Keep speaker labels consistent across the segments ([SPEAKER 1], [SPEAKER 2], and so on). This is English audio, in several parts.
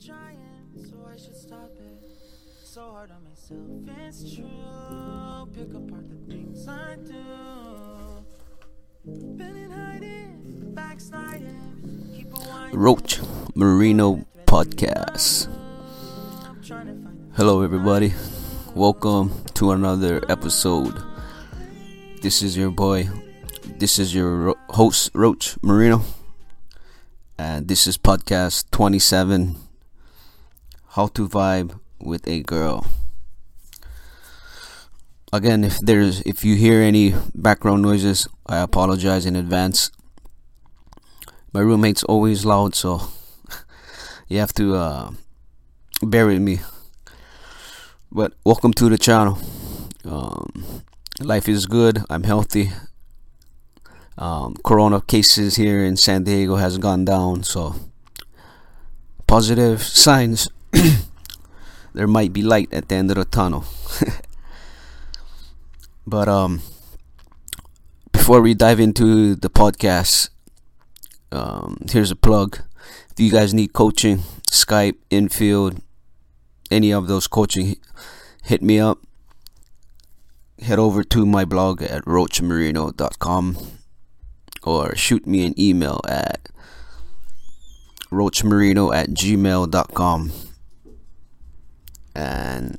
[SPEAKER 1] trying, so I should stop it. So hard on myself, it's true. Pick apart the things I do. Been in hiding, backsliding. Keep a.
[SPEAKER 2] Roach Marino Podcast.
[SPEAKER 1] I'm trying to find
[SPEAKER 2] Hello, everybody. Welcome to another episode. This is your boy. This is your ro- host, Roach Marino. And this is podcast 27 How to Vibe with a Girl. Again, if there's if you hear any background noises, I apologize in advance. My roommate's always loud, so you have to uh, bear with me. But welcome to the channel. Um, life is good. I'm healthy. Um, corona cases here in San Diego has gone down, so positive signs. there might be light at the end of the tunnel. but um, before we dive into the podcast, um, here's a plug. If you guys need coaching, Skype, infield, any of those coaching, hit me up. Head over to my blog at roachmarino.com or shoot me an email at roachmarino at gmail.com. And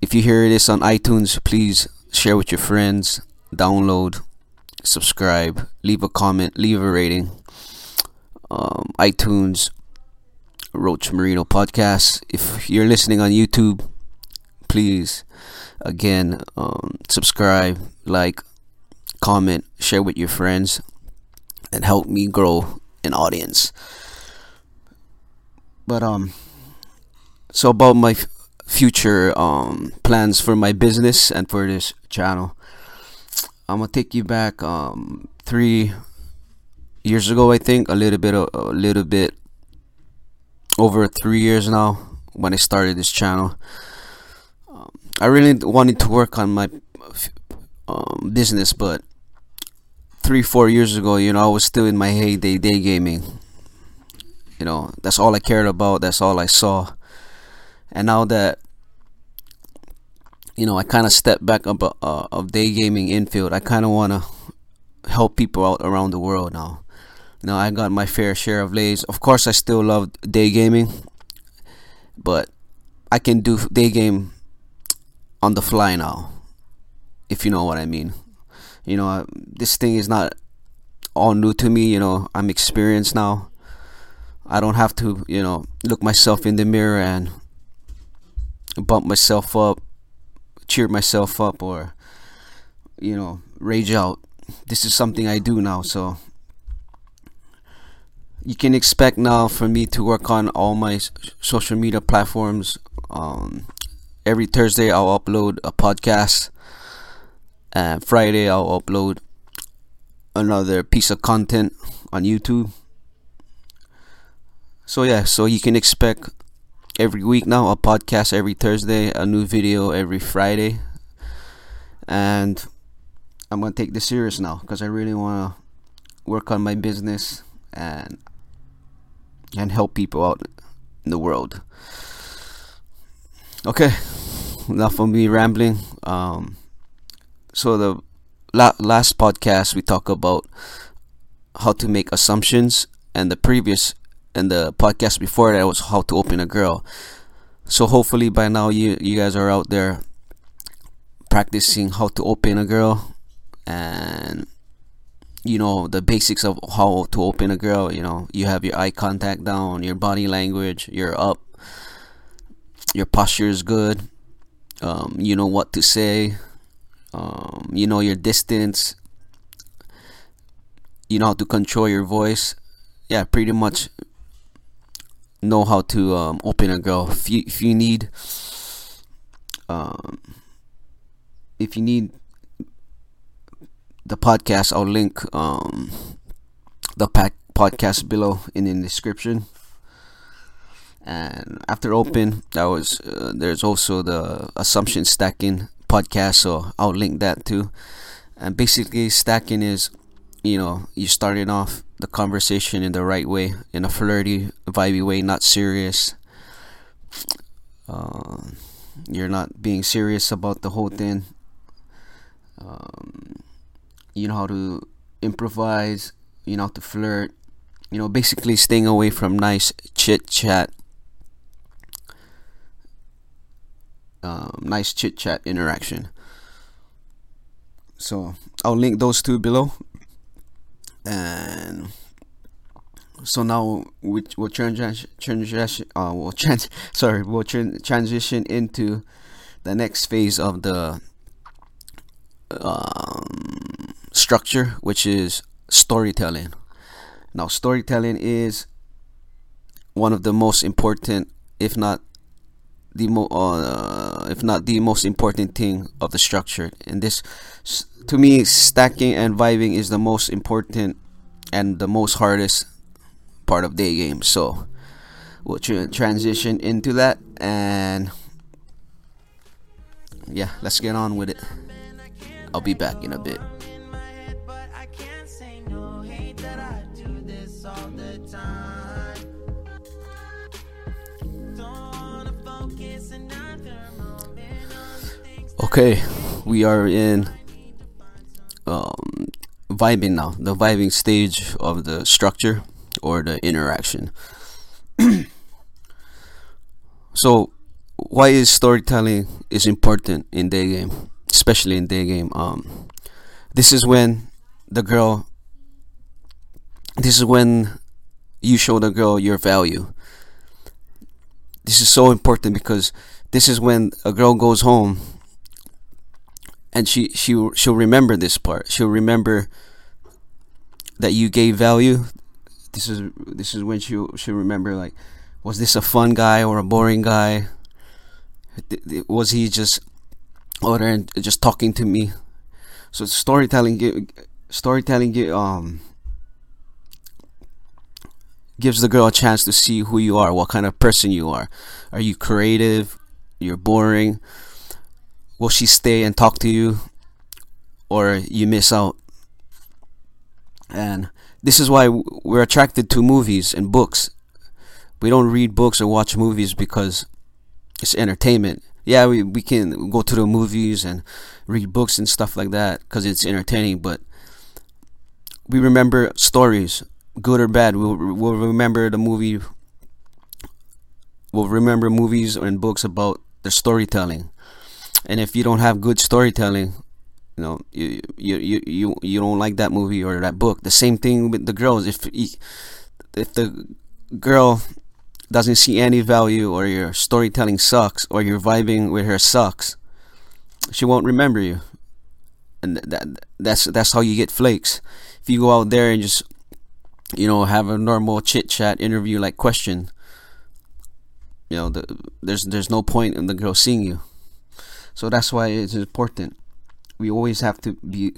[SPEAKER 2] if you hear this on iTunes, please share with your friends, download, subscribe, leave a comment, leave a rating. Um, iTunes, Roach Marino podcast. If you're listening on YouTube, please again um, subscribe, like, comment, share with your friends, and help me grow an audience. But um, so about my f- future um plans for my business and for this channel, I'm gonna take you back um three years ago. I think a little bit a, little bit over three years now when I started this channel. Um, I really wanted to work on my um, business, but three, four years ago, you know, I was still in my heyday day gaming. You know, that's all I cared about. That's all I saw. And now that you know, I kind of stepped back up uh, of day gaming infield. I kind of want to help people out around the world now. Now I got my fair share of lays. Of course, I still love day gaming, but I can do day game on the fly now, if you know what I mean. You know, uh, this thing is not all new to me. You know, I'm experienced now. I don't have to, you know, look myself in the mirror and bump myself up, cheer myself up, or you know, rage out. This is something I do now, so you can expect now for me to work on all my social media platforms. Um, every Thursday, I'll upload a podcast, and Friday, I'll upload another piece of content on YouTube. So, yeah, so you can expect every week now a podcast every Thursday, a new video every Friday, and I'm gonna take this serious now because I really want to work on my business and and help people out in the world. Okay, enough of me rambling. Um, so the la- last podcast we talked about how to make assumptions, and the previous and the podcast before that was how to open a girl. So hopefully by now you you guys are out there practicing how to open a girl and you know the basics of how to open a girl you know you have your eye contact down your body language you're up your posture is good um, you know what to say um, you know your distance you know how to control your voice yeah pretty much know how to um, open a girl. If you, if you need um, if you need the podcast i'll link um, the pack podcast below in the description. And after open that was uh, there's also the assumption stacking podcast so i'll link that too. And basically stacking is you know you started off the conversation in the right way in a flirty vibey way not serious. Uh, you're not being serious about the whole thing. Um, you know how to improvise you know how to flirt you know basically staying away from nice chit chat. Um, nice chit chat interaction. So I'll link those two below and so now we, will transition, transition uh, we'll trans, sorry we'll tran- transition into the next phase of the um, structure which is storytelling. Now storytelling is one of the most important if not the mo- uh, if not the most important thing of the structure. And this to me stacking and vibing is the most important and the most hardest part of day game. so we'll tra- transition into that and yeah let's get on with it. I'll be back in a bit Okay, we are in um, vibing now, the vibing stage of the structure or the interaction. so, why is storytelling is important in day game, especially in day game? Um, this is when the girl. This is when you show the girl your value. This is so important because this is when a girl goes home and she she she'll remember this part. She'll remember that you gave value. This is this is when she she'll remember like, was this a fun guy or a boring guy? Was he just or just talking to me? So storytelling storytelling um gives the girl a chance to see who you are, what kind of person you are. Are you creative? You're boring will she stay and talk to you or you miss out? And this is why we're attracted to movies and books. We don't read books or watch movies because it's entertainment. Yeah we, we can go to the movies and read books and stuff like that because it's entertaining but we remember stories good or bad. We'll, we'll remember the movie we'll remember movies and books about the storytelling and if you don't have good storytelling you know you you you you, you don't like that movie or that book. The same thing with the girls. If if the girl doesn't see any value or your storytelling sucks or your vibing with her sucks she won't remember you. And that that's that's how you get flakes. If you go out there and just you know have a normal chit chat interview like question you know the, there's there's no point in the girl seeing you so that's why it's important. We always have to be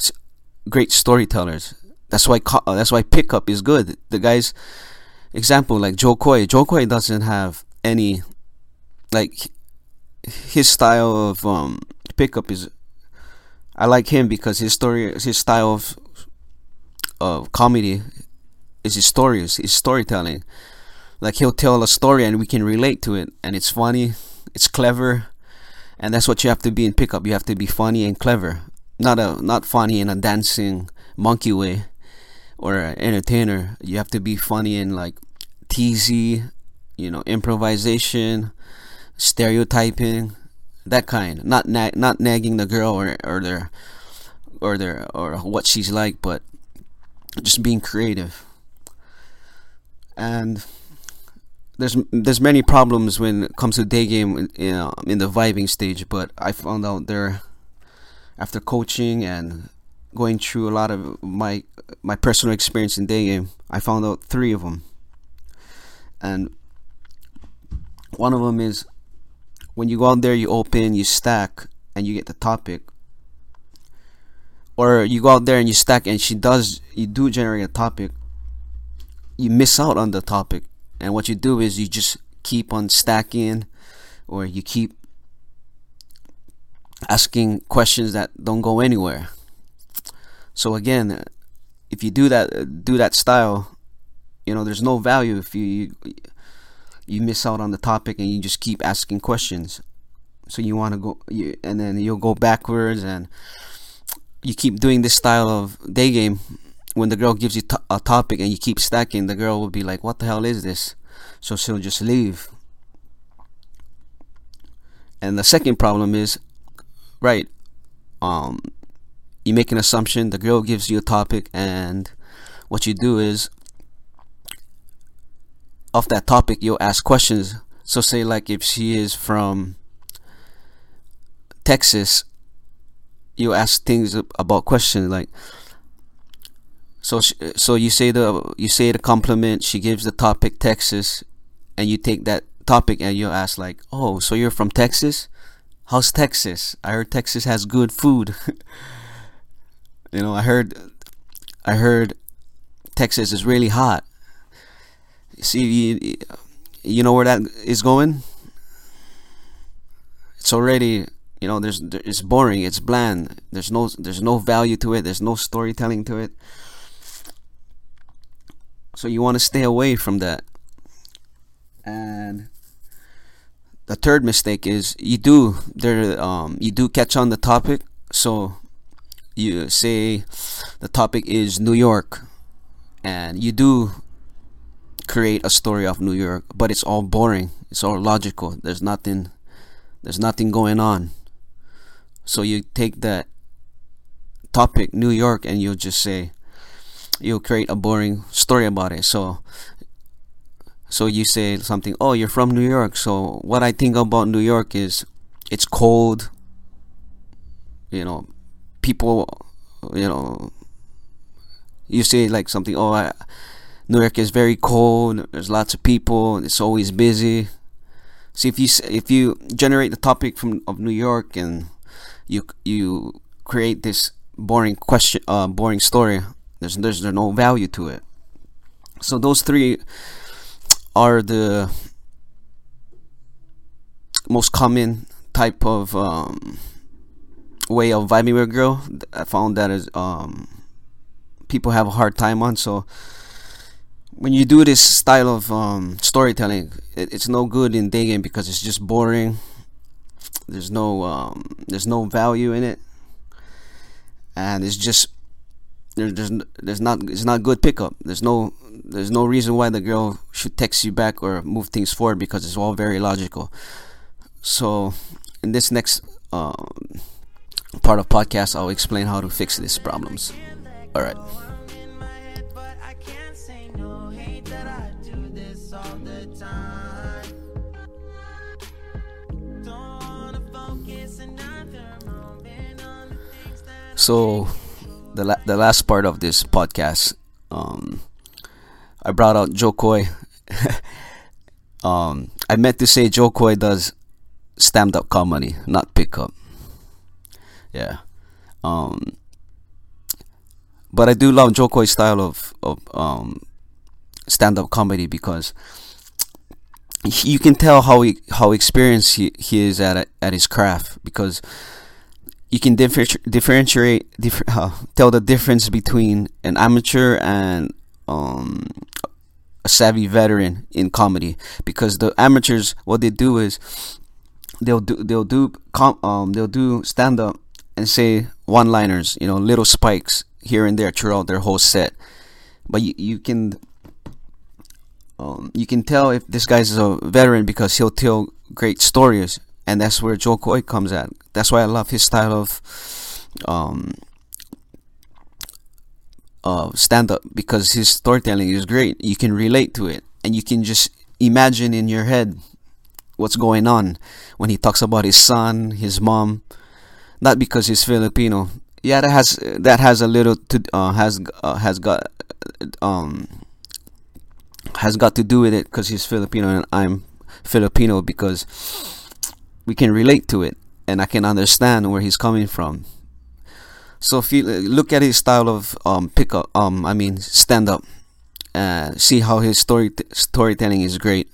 [SPEAKER 2] great storytellers. That's why uh, that's why pickup is good. The guys, example like Jo Koy. Jo Koy doesn't have any, like, his style of um pickup is. I like him because his story, his style of, of comedy, is his stories, his storytelling. Like he'll tell a story and we can relate to it, and it's funny, it's clever, and that's what you have to be in pickup. You have to be funny and clever, not a not funny in a dancing monkey way or an entertainer. You have to be funny in like teasy, you know, improvisation, stereotyping, that kind. Not na- not nagging the girl or or their or their or what she's like, but just being creative. And there's there's many problems when it comes to day game you know, in the vibing stage, but I found out there after coaching and going through a lot of my my personal experience in day game, I found out three of them, and one of them is when you go out there, you open, you stack, and you get the topic, or you go out there and you stack, and she does you do generate a topic, you miss out on the topic and what you do is you just keep on stacking or you keep asking questions that don't go anywhere. So again, if you do that do that style, you know, there's no value if you you miss out on the topic and you just keep asking questions. So you want to go, you, and then you'll go backwards, and you keep doing this style of day game. When the girl gives you a topic and you keep stacking, the girl will be like, "What the hell is this?" So she'll just leave. And the second problem is, right? Um, you make an assumption. The girl gives you a topic, and what you do is off that topic you'll ask questions so say like if she is from texas you ask things about questions like so she, so you say the you say the compliment she gives the topic texas and you take that topic and you ask like oh so you're from texas? How's texas? I heard texas has good food. You know i heard i heard texas is really hot. See you, you know where that is going? It's already you know there's it's boring it's bland. There's no there's no value to it there's no storytelling to it so you want to stay away from that and the third mistake is you do there um you do catch on the topic so you say the topic is New York and you do create a story of New York, but it's all boring. It's all logical. There's nothing there's nothing going on. So you take that topic New York and you'll just say you'll create a boring story about it. So so you say something, "Oh, you're from New York." So what I think about New York is it's cold. You know, people, you know, you say like something, "Oh, I New York is very cold. There's lots of people. It's always busy. See if you if you generate the topic from of New York and you you create this boring question, uh, boring story. There's there's no value to it. So those three are the most common type of um, way of vibing with a girl. I found that is um, people have a hard time on. So when you do this style of um, storytelling, it, it's no good in dating because it's just boring. There's no um, there's no value in it, and it's just there, there's there's not it's not good pickup. There's no there's no reason why the girl should text you back or move things forward because it's all very logical. So in this next um, part of podcast, I'll explain how to fix these problems. All right. So, the la- the last part of this podcast, um, I brought out Jo Koy. um, I meant to say Jo Koy does stand up comedy, not pickup. Yeah. Um, but I do love Jo Koy's style of of um, stand up comedy because you can tell how he how experienced he, he is at at his craft because you can differ- differentiate differ- uh, tell the difference between an amateur and um, a savvy veteran in comedy. Because the amateurs what they do is they'll do they'll do com- um they'll do stand up and say one liners you know little spikes here and there throughout their whole set. But you, you can um, you can tell if this guy's a veteran because he'll tell great stories and that's where Jo Koy comes at. That's why I love his style of um, uh, stand up because his storytelling is great. You can relate to it, and you can just imagine in your head what's going on when he talks about his son, his mom. Not because he's Filipino. Yeah, that has that has a little to uh, has uh, has got um has got to do with it because he's Filipino and I'm Filipino because we can relate to it and I can understand where he's coming from. So if you look at his style of um pickup, um I mean stand up, uh, see how his story storytelling is great.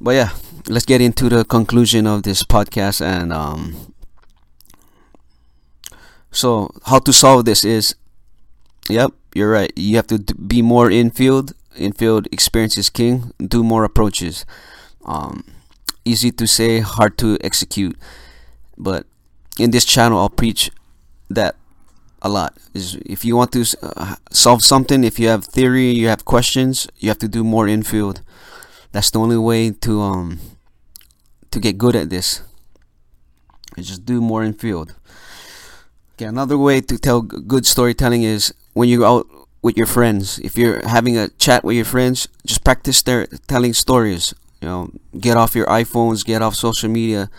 [SPEAKER 2] But yeah, let's get into the conclusion of this podcast and um. So how to solve this is Yep, you're right. You have to d- be more infield. Infield experience is king. Do more approaches. Um, easy to say, hard to execute. But in this channel, I'll preach that a lot. Is if you want to uh, solve something, if you have theory, you have questions, you have to do more infield. That's the only way to um to get good at this. And just do more infield. Okay, another way to tell good storytelling is when you're out with your friends. If you're having a chat with your friends, just practice their telling stories. You know, get off your iPhones, get off social media,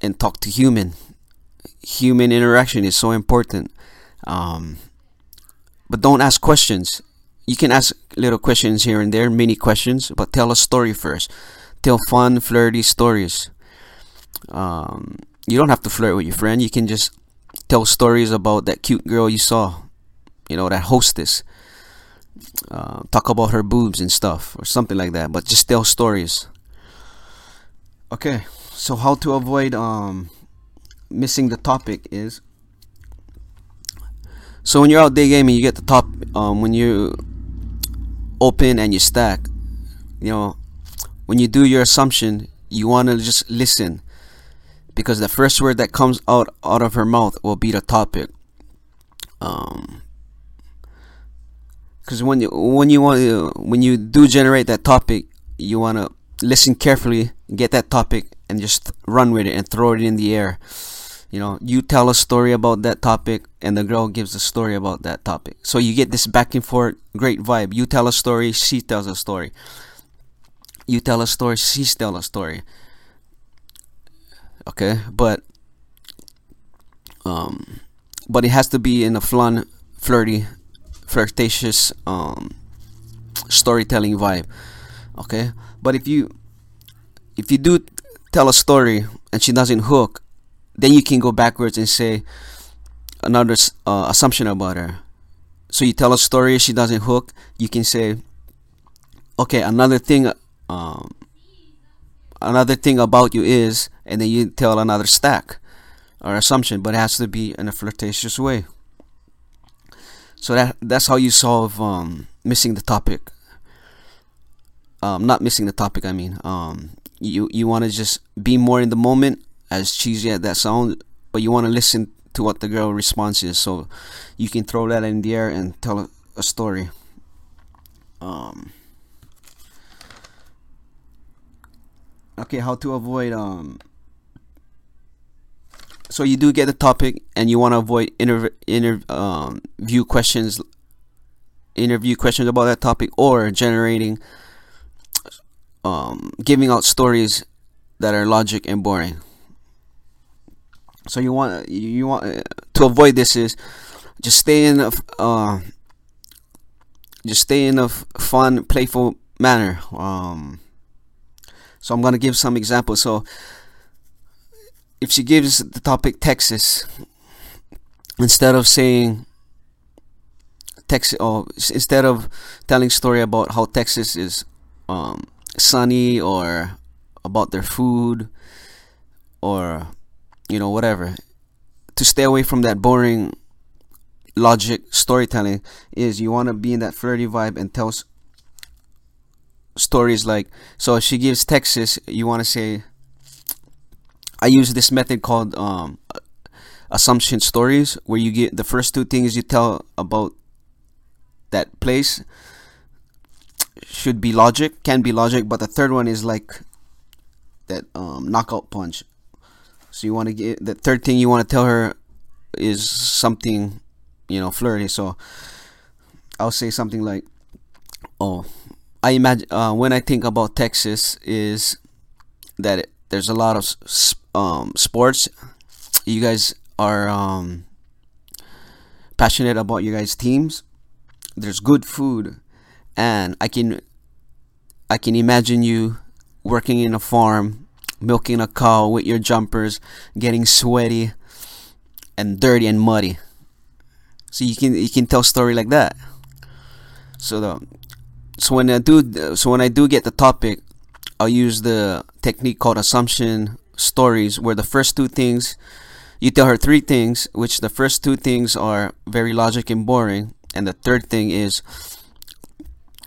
[SPEAKER 2] and talk to human. Human interaction is so important. Um, but don't ask questions. You can ask little questions here and there, mini questions, but tell a story first. Tell fun, flirty stories. Um, you don't have to flirt with your friend. You can just tell stories about that cute girl you saw. You know, that hostess. Uh, talk about her boobs and stuff, or something like that. But just tell stories. Okay, so how to avoid um, missing the topic is so when you're out day gaming, you get the top um, when you open and you stack. You know, when you do your assumption, you want to just listen because the first word that comes out out of her mouth will be the topic. Um, because when you when you want to, when you do generate that topic, you want to listen carefully, get that topic, and just run with it and throw it in the air. You know you tell a story about that topic and the girl gives a story about that topic. So you get this back and forth great vibe. You tell a story she tells a story. You tell a story she tells a story. Okay but um but it has to be in a fun flirty flirtatious um storytelling vibe okay but if you if you do tell a story and she doesn't hook then you can go backwards and say another uh, assumption about her. So you tell a story, she doesn't hook. You can say, okay, another thing, um, another thing about you is, and then you tell another stack or assumption, but it has to be in a flirtatious way. So that that's how you solve um, missing the topic. Um, not missing the topic. I mean, um, you you want to just be more in the moment as cheesy as that sounds, but you want to listen to what the girl response is, so you can throw that in the air and tell a, a story. Um. Okay, how to avoid um. So you do get the topic, and you want to avoid inter inter um questions, interview questions about that topic, or generating um giving out stories that are logic and boring. So you want you want uh, to avoid this is just stay in a uh, just stay in a fun playful manner. Um so i'm gonna give some examples. So if she gives the topic texas instead of saying texas or instead of telling story about how texas is um sunny or about their food or you know whatever to stay away from that boring logic storytelling is you want to be in that flirty vibe and tell s- stories like so if she gives texas you want to say i use this method called um, assumption stories where you get the first two things you tell about that place should be logic can be logic but the third one is like that um, knockout punch so you want to get the third thing you want to tell her is something, you know, flirty. So I'll say something like, "Oh, I imagine uh, when I think about Texas is that it, there's a lot of um, sports. You guys are um, passionate about your guys' teams. There's good food, and I can I can imagine you working in a farm milking a cow with your jumpers, getting sweaty and dirty and muddy. So you can you can tell story like that. So the so when I do so when I do get the topic, I'll use the technique called assumption stories, where the first two things you tell her three things, which the first two things are very logic and boring, and the third thing is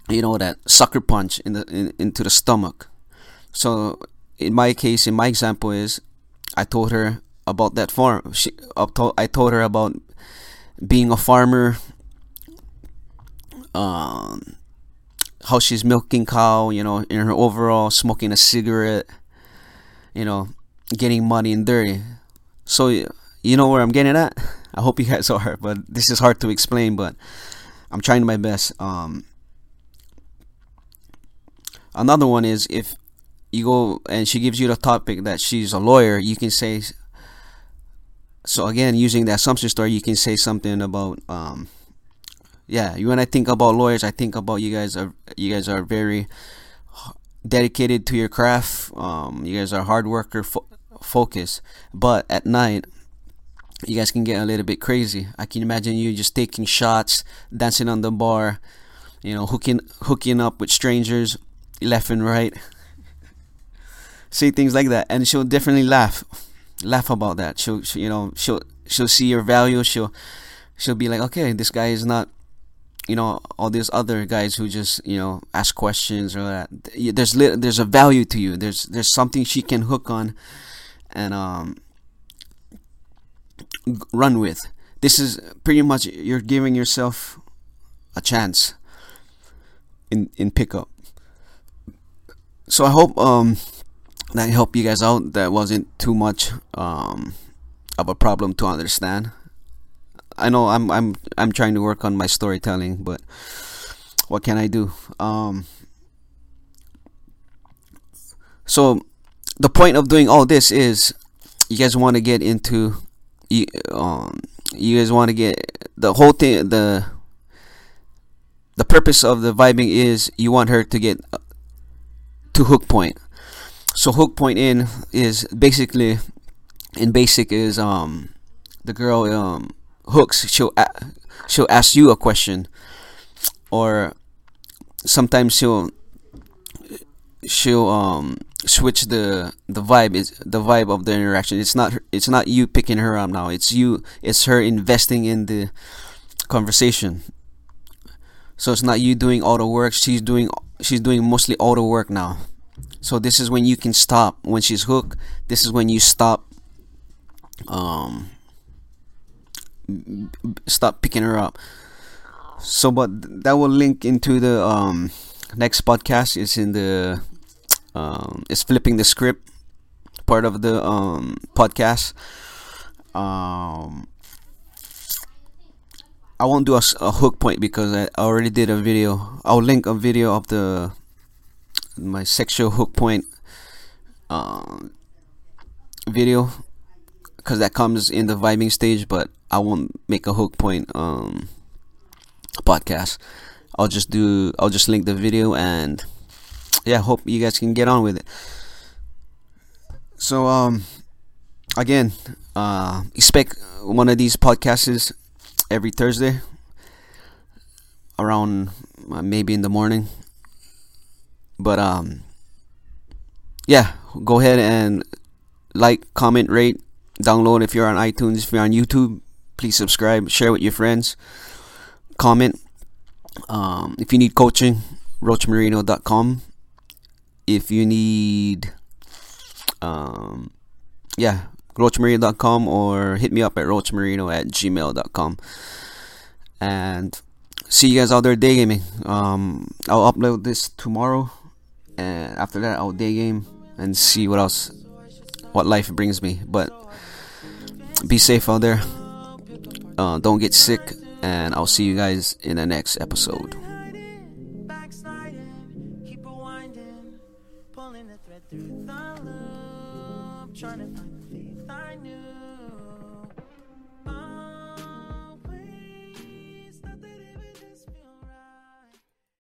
[SPEAKER 2] you know that sucker punch in the in, into the stomach. So in my case in my example is i told her about that farm she i told her about being a farmer um how she's milking cow you know in her overall smoking a cigarette you know getting money and dirty. So you know where i'm getting at? I hope you guys are but this is hard to explain but i'm trying my best. Um another one is if you go and she gives you the topic that she's a lawyer you can say so again using the assumption story you can say something about um yeah when i think about lawyers i think about you guys are you guys are very dedicated to your craft. Um you guys are hard worker fo- focus. But at night you guys can get a little bit crazy. I can imagine you just taking shots dancing on the bar you know hooking hooking up with strangers left and right. Say things like that. And she'll definitely laugh laugh about that. She'll, she, you know she'll she'll see your value. She'll she'll be like okay this guy is not you know all these other guys who just you know ask questions or that. There's there's a value to you. There's there's something she can hook on and um run with. This is pretty much you're giving yourself a chance in in pickup. So i hope um that helped you guys out. That wasn't too much um of a problem to understand. I know I'm I'm I'm trying to work on my storytelling, but what can I do? Um, so the point of doing all this is you guys want to get into you um you guys want to get the whole thing the the purpose of the vibing is you want her to get to hook point. So hook point in is basically in basic is um the girl um hooks she'll she'll ask you a question. Or sometimes she'll she'll um switch the the vibe is the vibe of the interaction. It's not it's not you picking her up now. It's you it's her investing in the conversation. So it's not you doing all the work. She's doing she's doing mostly all the work now. So this is when you can stop when she's hooked. This is when you stop um stop picking her up. So, but that will link into the um, next podcast. Is in the um, it's flipping the script part of the um, podcast. Um, I won't do a, a, hook point because I already did a video. I'll link a video of the my sexual hook point uh, video because that comes in the vibing stage. But I won't make a hook point um podcast. I'll just do I'll just link the video and yeah, hope you guys can get on with it. So um again, uh expect one of these podcasts every Thursday around uh, maybe in the morning. But um yeah, go ahead and like, comment, rate, download if you're on iTunes, if you're on YouTube, please subscribe, share with your friends, comment. Um, if you need coaching, roachmarino.com. If you need, um, yeah, roachmarino.com or hit me up at roachmarino at gmail.com. And see you guys out there day gaming. Um, I'll upload this tomorrow, and after that, I'll day game and see what else, what life brings me. But be safe out there. Uh, don't get sick, and I'll see you guys in the next episode.